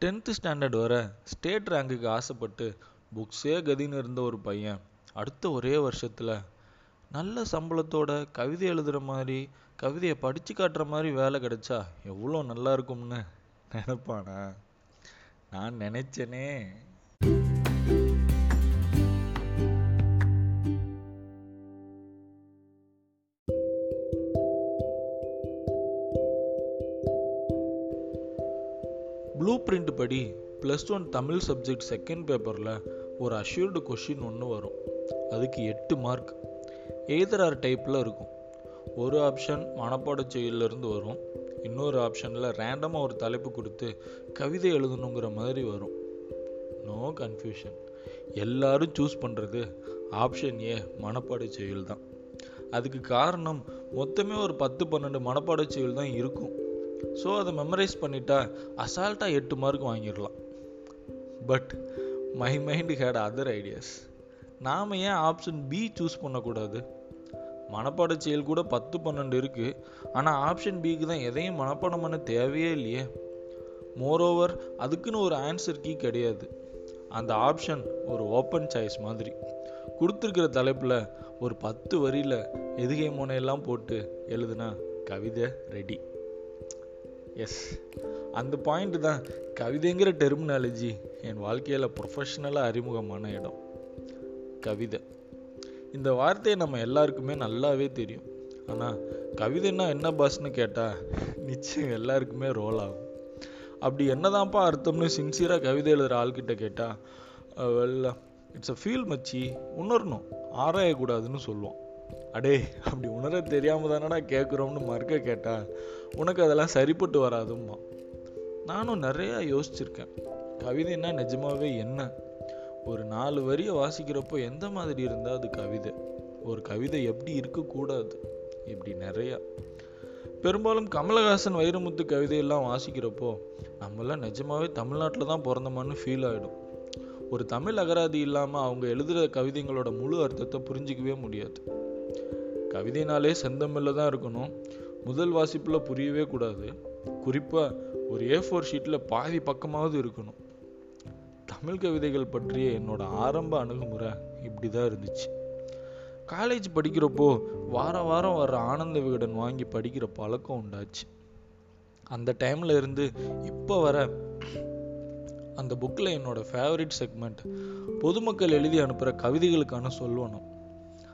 Tenth standard வர state ரேங்குக்கு ஆசைப்பட்டு புக்ஸே கதின்னு இருந்த ஒரு பையன் அடுத்த ஒரே வருஷத்தில் நல்ல சம்பளத்தோட கவிதை எழுதுகிற மாதிரி கவிதையை படித்து காட்டுற மாதிரி வேலை கிடைச்சா எவ்வளோ நல்லா இருக்கும்னு நினைப்பானா? நான் நினைச்சேனே. ப்ளூ பிரிண்ட் படி plus one Tamil subject second பேப்பரில் ஒரு அஷ்யூர்டு கொஷின் ஒன்று வரும். அதுக்கு எட்டு மார்க் எய்தரார் டைப்பில் இருக்கும். ஒரு ஆப்ஷன் மனப்பாட செயலிருந்து வரும். இன்னொரு ஆப்ஷனில் ரேண்டமாக ஒரு தலைப்பு கொடுத்து கவிதை எழுதணுங்கிற மாதிரி வரும். நோ கன்ஃபியூஷன் எல்லாரும் சூஸ் பண்ணுறது ஆப்ஷன் ஏ மனப்பாட செயல் தான் அதுக்கு காரணம் மொத்தமே ஒரு பத்து பன்னெண்டு மனப்பாட செயல் தான் இருக்கும். ஸோ அதை மெமரைஸ் பண்ணிட்டா அசால்ட்டாக எட்டு மார்க் வாங்கிடலாம். But my mind had other ideas நாம் ஏன் ஆப்ஷன் பி சூஸ் பண்ணக்கூடாது? மனப்பாட செயல் கூட பத்து பன்னெண்டு இருக்குது ஆனால் ஆப்ஷன் பிக்கு தான் எதையும் மனப்பாடம் பண்ண தேவையே இல்லையே. மோரோவர் அதுக்குன்னு ஒரு ஆன்சர் கீ கிடையாது. அந்த ஆப்ஷன் ஒரு ஓப்பன் சாய்ஸ் மாதிரி. கொடுத்துருக்கிற தலைப்பில் ஒரு பத்து வரியில் எதுகை மோனையெல்லாம் போட்டு எழுதுனா கவிதை ரெடி எஸ் அந்த பாயிண்ட் தான். கவிதைங்கிற டெர்மினாலஜி என் வாழ்க்கையில் ப்ரொஃபஷ்னலாக அறிமுகமான இடம். கவிதை. இந்த வார்த்தையை நம்ம எல்லாருக்குமே நல்லாவே தெரியும். ஆனால் கவிதைன்னா என்ன பாஸ்னு கேட்டால் நிச்சயம் எல்லாருக்குமே ரோல் ஆகும். அப்படி என்னதான்ப்பா அர்த்தம்னு சின்சியராக கவிதை எழுதுகிற ஆள்கிட்ட கேட்டால் வெல்ல இட்ஸ் அ ஃபீல் மச்சி உணரணும். ஆராயக்கூடாதுன்னு சொல்லுவோம் அடே அப்படி உணர தெரியாமல் தானடா கேட்குறோம்னு மறுக்க கேட்டா உனக்கு அதெல்லாம் சரிப்பட்டு வராதும்மா. நானும் நிறையா யோசிச்சிருக்கேன். கவிதைன்னா நிஜமாவே என்ன? ஒரு நாலு வரியை வாசிக்கிறப்போ எந்த மாதிரி இருந்தால் அது கவிதை? ஒரு கவிதை எப்படி இருக்கக்கூடாது? இப்படி நிறையா. பெரும்பாலும் கமலஹாசன் வைரமுத்து கவிதையெல்லாம் வாசிக்கிறப்போ நம்மளாம் நிஜமாவே தமிழ்நாட்டில் தான் பிறந்தோமான்னு ஃபீல் ஆகிடும் ஒரு தமிழ் அகராதி இல்லாமல் அவங்க எழுதுகிற கவிதைங்களோட முழு அர்த்தத்தை புரிஞ்சிக்கவே முடியாது. கவிதைனாலே செந்தமிழில் தான் இருக்கணும். முதல் வாசிப்பில் புரியவே கூடாது. குறிப்பாக ஒரு ஏ ஃபோர் ஷீட்டில் பாதி பக்கமாவது இருக்கணும். தமிழ் கவிதைகள் பற்றிய என்னோட ஆரம்ப அணுகுமுறை இப்படி தான் இருந்துச்சு. காலேஜ் படிக்கிறப்போ வார வாரம் வர ஆனந்த விகடன் வாங்கி படிக்கிற பழக்கம் உண்டாச்சு. அந்த டைம்ல இருந்து இப்போ வர அந்த புக்கில் என்னோட ஃபேவரட் செக்மெண்ட் பொதுமக்கள் எழுதி அனுப்புகிற கவிதைகளுக்கான சொல்வனம்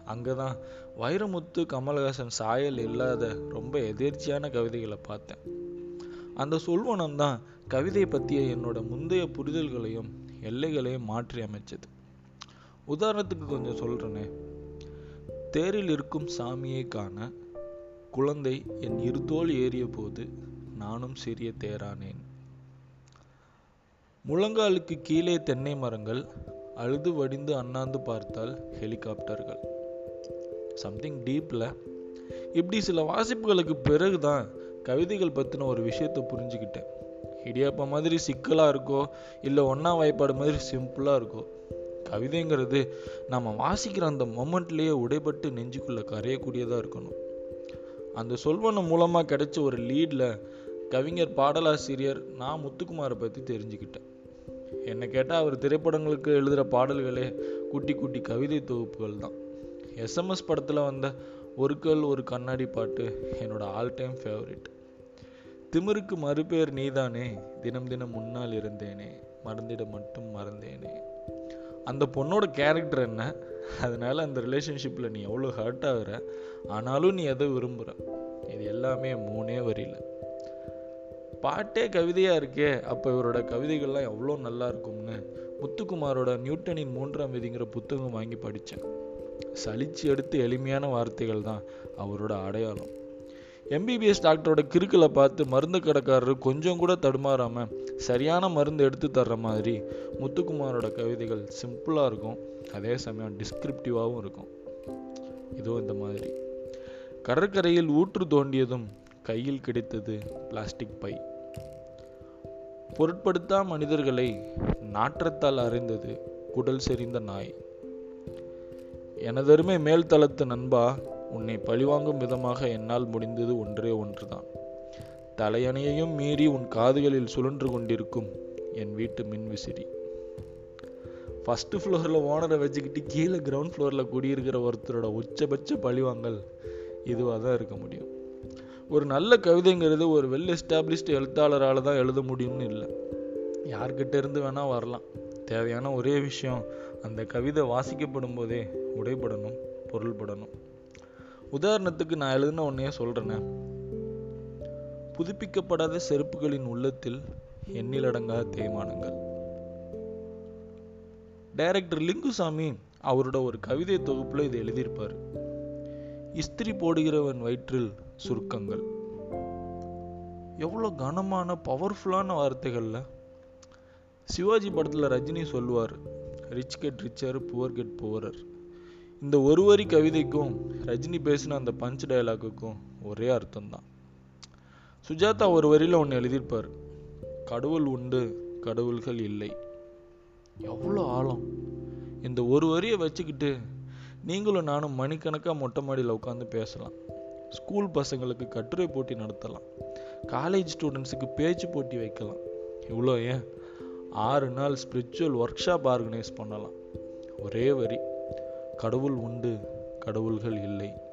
அங்கே தான் வைரமுத்து கமலஹாசன் சாயல் இல்லாத ரொம்ப எதிர்ச்சியான கவிதைகளை பார்த்தேன். அந்த சொல்வனம் தான் கவிதை பற்றிய என்னோட முந்தைய புரிதல்களையும் எல்லைகளையும் மாற்றி அமைச்சது. உதாரணத்துக்கு கொஞ்சம் சொல்கிறேனே தேரில் இருக்கும் சாமியை காண குழந்தை என் இருதோல் ஏறிய போது நானும் சிறிய தேரானேன். முழங்காலுக்கு கீழே தென்னை மரங்கள் அழுது வடிந்து அண்ணாந்து பார்த்தால் ஹெலிகாப்டர்கள். சம்திங் டீப்பில் இப்படி சில வாசிப்புகளுக்கு பிறகு தான் கவிதைகள் பற்றின ஒரு விஷயத்தை புரிஞ்சுக்கிட்டேன். இடியாப்பா மாதிரி சிக்கலாக இருக்கோ இல்லை ஒன்றா வாய்ப்பாடு மாதிரி சிம்பிளாக இருக்கோ கவிதைங்கிறது நம்ம வாசிக்கிற அந்த மொமெண்ட்லேயே உடைபட்டு நெஞ்சுக்குள்ளே கரையக்கூடியதாக இருக்கணும். அந்த சொல்வனம் மூலமாக கிடைச்ச ஒரு லீடில் கவிஞர் பாடலாசிரியர் நான் முத்துக்குமாரை பற்றி தெரிஞ்சுக்கிட்டேன். என்னை கேட்டால் அவர் திரைப்படங்களுக்கு எழுதுகிற பாடல்களே குட்டி குட்டி கவிதை தொகுப்புகள் தான். எஸ்எம்எஸ் படத்தில் வந்த ஒரு கல் ஒரு கண்ணாடி பாட்டு என்னோட ஆல் டைம் ஃபேவரட் திமிருக்கு மறுபேர் நீதானே தினம் தினம் முன்னால் இருந்தேனே மறந்திட மட்டும் மறந்தேனே. அந்த பொண்ணோட கேரக்டர் என்ன? அதனால அந்த ரிலேஷன்ஷிப்பில் நீ எவ்வளோ ஹர்ட் ஆகுற? ஆனாலும் நீ எதை விரும்புகிற இது எல்லாமே மூணே வரியில். பாட்டே கவிதையாக இருக்கே அப்போ இவரோட கவிதைகள்லாம் எவ்வளோ நல்லா இருக்கும்னு முத்துக்குமாரோட நியூட்டனின் மூன்றாம் விதிங்கிற புத்தகம் வாங்கி படித்தேன் சலிச்சு எடுத்து எளிமையான வார்த்தைகள் தான் அவரோட அடையாளம். எம்பிபிஎஸ் டாக்டரோட கிறுக்களை பார்த்து மருந்து கடைக்காரர் கொஞ்சம் கூட தடுமாறாமல் சரியான மருந்து எடுத்து தர்ற மாதிரி முத்துக்குமாரோட கவிதைகள் சிம்பிளாக இருக்கும். அதே சமயம் டிஸ்கிரிப்டிவாகவும் இருக்கும். இதோ இந்த மாதிரி. கடற்கரையில் ஊற்று தோண்டியதும் கையில் கிடைத்தது பிளாஸ்டிக் பை. பொருட்படுத்தா மனிதர்களை நாற்றத்தால் அறிந்தது குடல் செறிந்த நாய். எனதருமை மேல் தளத்து நண்பா உன்னை பழிவாங்கும் விதமாக என்னால் முடிந்தது ஒன்றே ஒன்றுதான். தலையணையையும் மீறி உன் காதுகளில் சுழன்று கொண்டிருக்கும் என் வீட்டு மின்விசிறி ஃபஸ்ட்டு ஃப்ளோரில் ஓனரை வச்சுக்கிட்டு கீழே கிரவுண்ட் ஃப்ளோரில் குடியிருக்கிற ஒருத்தரோட உச்சபட்ச பழிவாங்கல் இதுவாக தான் இருக்க முடியும். ஒரு நல்ல கவிதைங்கிறது ஒரு வெல் எஸ்டாப்ளிஷ்டு எழுத்தாளரால் தான் எழுத முடியும்னு இல்லை. யார்கிட்ட இருந்து வேணால் வரலாம். தேவையான ஒரே விஷயம் அந்த கவிதை வாசிக்கப்படும் போதே உடைபடணும் பொருள்படணும். உதாரணத்துக்கு நான் எழுதின ஒன்றையே சொல்கிறேனே புதுப்பிக்கப்படாத செருப்புகளின் உள்ளத்தில் எண்ணிலடங்காத தேய்மானங்கள். டைரக்டர் லிங்குசாமி அவரோட ஒரு கவிதை தொகுப்புல இதை எழுதியிருப்பார். இஸ்திரி போடுகிறவன் வயிற்றில் சுருக்கங்கள். எவ்வளோ கனமான பவர்ஃபுல்லான வார்த்தைகள்ல. சிவாஜி படத்தில் ரஜினி சொல்லுவார் rich get richer poor get poorer இந்த ஒரு வரி கவிதைக்கும் ரஜினி பேசின அந்த பஞ்ச் டயலாக்குக்கும் ஒரே அர்த்தம்தான். சுஜாதா ஒரு வரியில் ஒன்று எழுதியிருப்பார். கடவுள் உண்டு கடவுள்கள் இல்லை. எவ்வளோ ஆழம். இந்த ஒரு வரியை வச்சுக்கிட்டு நீங்களும் நானும் மணிக்கணக்காக மொட்டை மாடியில் உட்காந்து பேசலாம். ஸ்கூல் பசங்களுக்கு கட்டுரை போட்டி நடத்தலாம். காலேஜ் ஸ்டூடெண்ட்ஸுக்கு பேச்சு போட்டி வைக்கலாம். இவ்வளோ ஏன்? ஆறு நாள் ஸ்பிரிச்சுவல் ஒர்க் ஷாப் ஆர்கனைஸ் பண்ணலாம். ஒரே வரி. கடவுள் உண்டு கடவுள்கள் இல்லை.